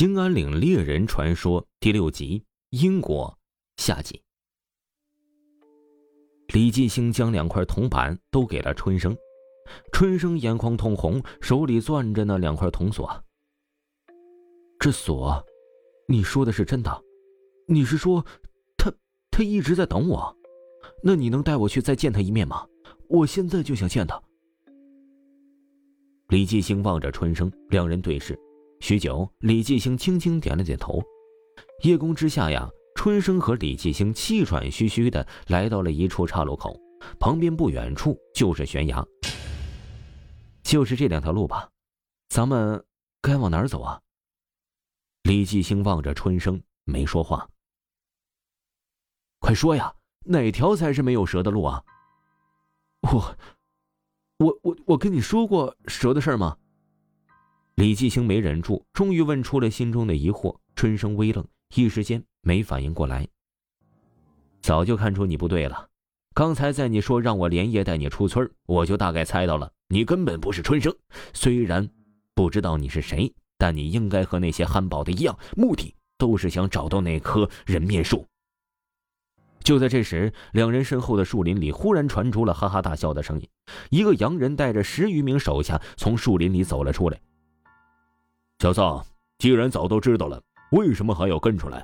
兴安岭猎人传说第六集：英国下集。李继兴将两块铜板都给了春生，春生眼眶通红，手里攥着那两块铜锁。这锁，你说的是真的？你是说，他他一直在等我？那你能带我去再见他一面吗？我现在就想见他。李继兴望着春生，两人对视。许久，李继兴轻轻点了点头。夜宫之下呀，春生和李继兴气喘吁吁的来到了一处岔路口，旁边不远处就是悬崖。就是这两条路吧，咱们该往哪儿走啊？李继兴望着春生，没说话。快说呀，哪条才是没有蛇的路啊？我，我，我，我跟你说过蛇的事吗？李继兴没忍住，终于问出了心中的疑惑。春生微愣，一时间没反应过来。早就看出你不对了，刚才在你说让我连夜带你出村，我就大概猜到了，你根本不是春生。虽然不知道你是谁，但你应该和那些憨宝的一样，目的都是想找到那棵人面树。就在这时，两人身后的树林里忽然传出了哈哈大笑的声音。一个洋人带着十余名手下从树林里走了出来。小子，既然早都知道了，为什么还要跟出来？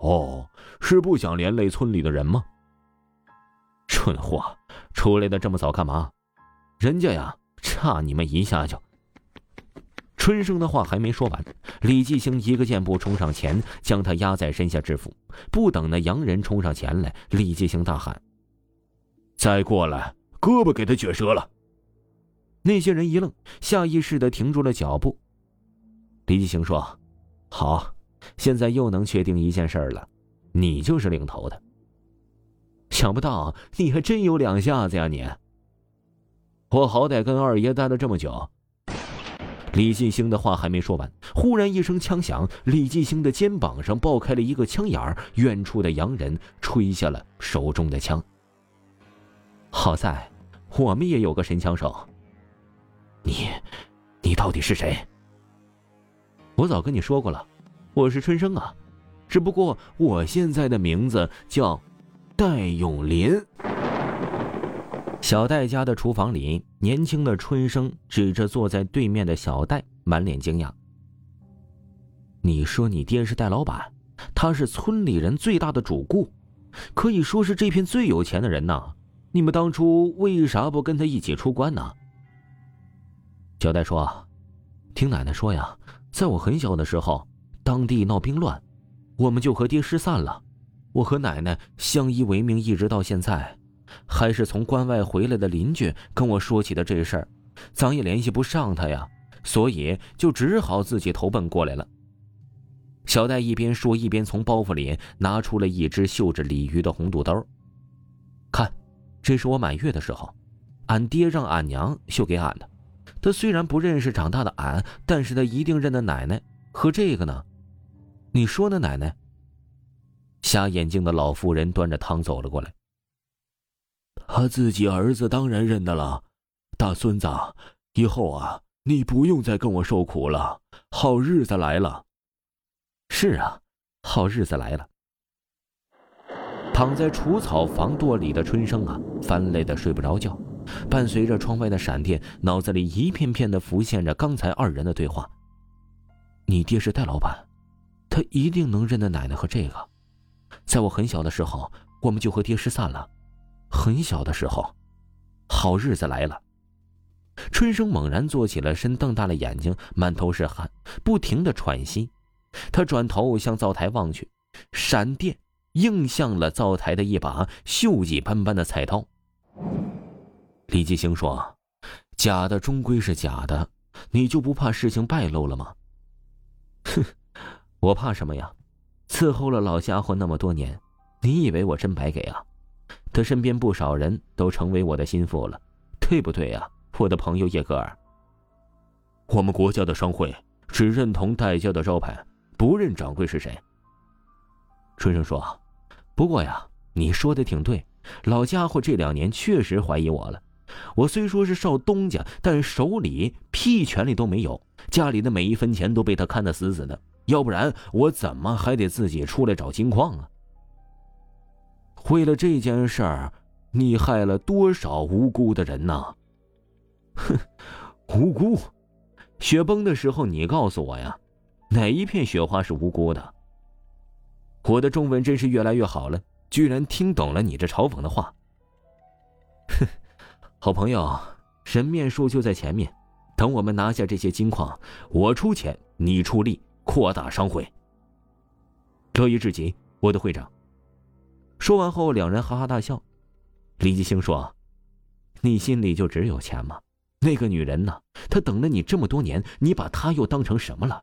哦，是不想连累村里的人吗？蠢货，出来的这么早干嘛？人家呀，差你们一下就……春生的话还没说完，李继兴一个箭步冲上前，将他压在身下制服。不等那洋人冲上前来，李继兴大喊：“再过来，胳膊给他撅折了！”那些人一愣，下意识的停住了脚步。李继兴说：“好，现在又能确定一件事了，你就是领头的。想不到你还真有两下子呀！你，我好歹跟二爷待了这么久。”李继兴的话还没说完，忽然一声枪响，李继兴的肩膀上爆开了一个枪眼儿，远处的洋人吹下了手中的枪。好在我们也有个神枪手。你，你到底是谁？我早跟你说过了，我是春生啊，只不过我现在的名字叫戴永林。小戴家的厨房里，年轻的春生指着坐在对面的小戴，满脸惊讶：“你说你爹是戴老板，他是村里人最大的主顾，可以说是这片最有钱的人呐。你们当初为啥不跟他一起出关呢？”小戴说：“听奶奶说呀。”在我很小的时候，当地闹兵乱，我们就和爹失散了。我和奶奶相依为命，一直到现在。还是从关外回来的邻居跟我说起的这事儿，咱也联系不上他呀，所以就只好自己投奔过来了。小戴一边说，一边从包袱里拿出了一只绣着鲤鱼的红肚兜。看，这是我满月的时候，俺爹让俺娘绣给俺的。他虽然不认识长大的俺，但是他一定认得奶奶和这个呢。你说呢，奶奶？瞎眼睛的老妇人端着汤走了过来。他自己儿子当然认得了，大孙子，以后啊，你不用再跟我受苦了，好日子来了。是啊，好日子来了。躺在除草房垛里的春生啊，翻累的睡不着觉。伴随着窗外的闪电，脑子里一片片的浮现着刚才二人的对话。你爹是戴老板，他一定能认得奶奶和这个。在我很小的时候，我们就和爹失散了。很小的时候，好日子来了。春生猛然坐起了身，瞪大了眼睛，满头是汗，不停的喘息。他转头向灶台望去，闪电映向了灶台的一把锈迹斑斑的菜刀。李继兴说：“假的终归是假的，你就不怕事情败露了吗？”哼，我怕什么呀？伺候了老家伙那么多年，你以为我真白给啊？他身边不少人都成为我的心腹了，对不对呀，我的朋友叶格尔？我们国家的商会只认同戴家的招牌，不认掌柜是谁。春生说：“不过呀，你说的挺对，老家伙这两年确实怀疑我了。”我虽说是少东家，但手里屁权利都没有，家里的每一分钱都被他看得死死的。要不然我怎么还得自己出来找金矿啊？为了这件事儿，你害了多少无辜的人呐？哼，无辜？雪崩的时候你告诉我呀，哪一片雪花是无辜的？我的中文真是越来越好了，居然听懂了你这嘲讽的话。哼，好朋友，神面树就在前面，等我们拿下这些金矿，我出钱，你出力，扩大商会。乐意至极，我的会长。说完后，两人哈哈大笑。李继兴说：“你心里就只有钱吗？那个女人呢？她等了你这么多年，你把她又当成什么了？”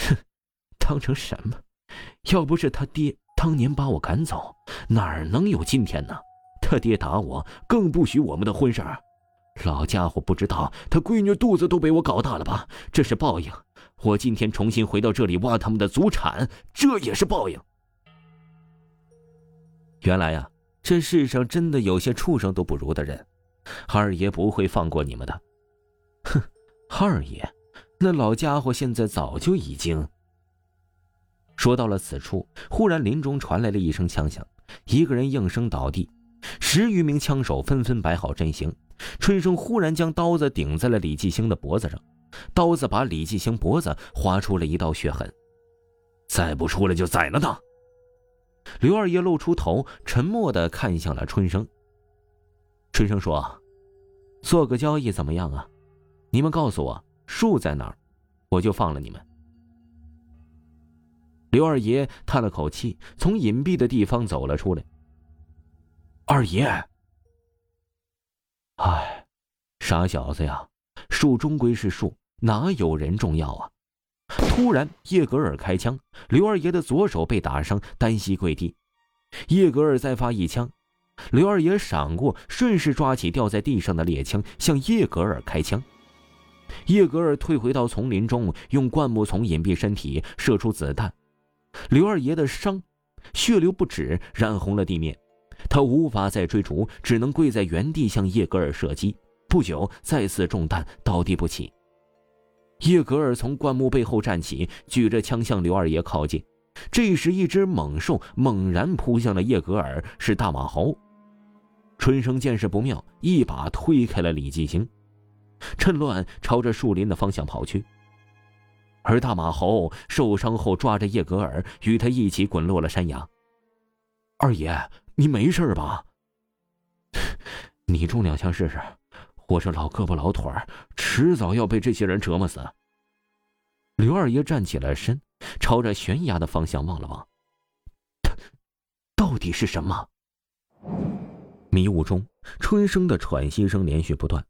哼，当成什么？要不是他爹当年把我赶走，哪儿能有今天呢？他爹打我，更不许我们的婚事儿。老家伙不知道他闺女肚子都被我搞大了吧？这是报应。我今天重新回到这里挖他们的祖产，这也是报应。原来呀，这世上真的有些畜生都不如的人，二爷不会放过你们的。哼，二爷，那老家伙现在早就已经……说到了此处，忽然林中传来了一声枪响，一个人应声倒地，十余名枪手纷纷摆好阵型。春生忽然将刀子顶在了李继兴的脖子上，刀子把李继兴脖子划出了一道血痕。再不出来就宰了他！刘二爷露出头，沉默的看向了春生。春生说：“做个交易怎么样啊？你们告诉我树在哪儿，我就放了你们。”刘二爷叹了口气，从隐蔽的地方走了出来。二爷，哎，傻小子呀，树终归是树，哪有人重要啊？突然，叶格尔开枪，刘二爷的左手被打伤，单膝跪地。叶格尔再发一枪，刘二爷闪过，顺势抓起掉在地上的猎枪，向叶格尔开枪。叶格尔退回到丛林中，用灌木丛隐蔽身体，射出子弹。刘二爷的伤，血流不止，染红了地面。他无法再追逐，只能跪在原地向叶格尔射击。不久，再次中弹，倒地不起。叶格尔从灌木背后站起，举着枪向刘二爷靠近。这时，一只猛兽猛然扑向了叶格尔，是大马猴。春生见势不妙，一把推开了李继兴，趁乱朝着树林的方向跑去。而大马猴受伤后，抓着叶格尔，与他一起滚落了山崖。二爷，你没事吧？你中两枪试试。我这老胳膊老腿，迟早要被这些人折磨死。刘二爷站起了身，朝着悬崖的方向望了望。到底是什么？迷雾中，春生的喘息声连续不断。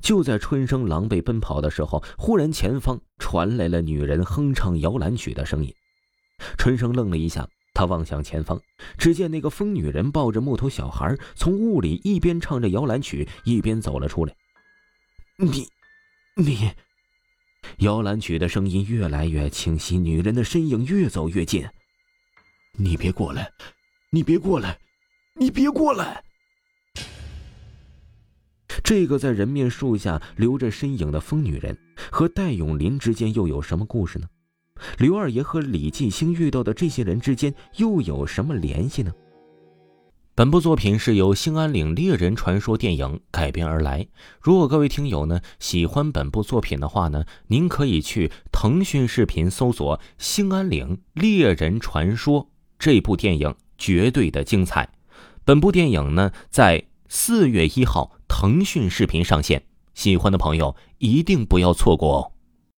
就在春生狼狈奔跑的时候，忽然前方传来了女人哼唱摇篮曲的声音。春生愣了一下，他望向前方，只见那个疯女人抱着木头小孩，从雾里一边唱着摇篮曲，一边走了出来。你，你，摇篮曲的声音越来越清晰，女人的身影越走越近。你别过来，你别过来，你别过来。这个在人面树下留着身影的疯女人，和戴永林之间又有什么故事呢？刘二爷和李继兴遇到的这些人之间又有什么联系呢？本部作品是由《兴安岭猎人传说》电影改编而来。如果各位听友呢喜欢本部作品的话呢，您可以去腾讯视频搜索《兴安岭猎人传说》这部电影，绝对的精彩。本部电影呢在四月一号。腾讯视频上线，喜欢的朋友一定不要错过哦。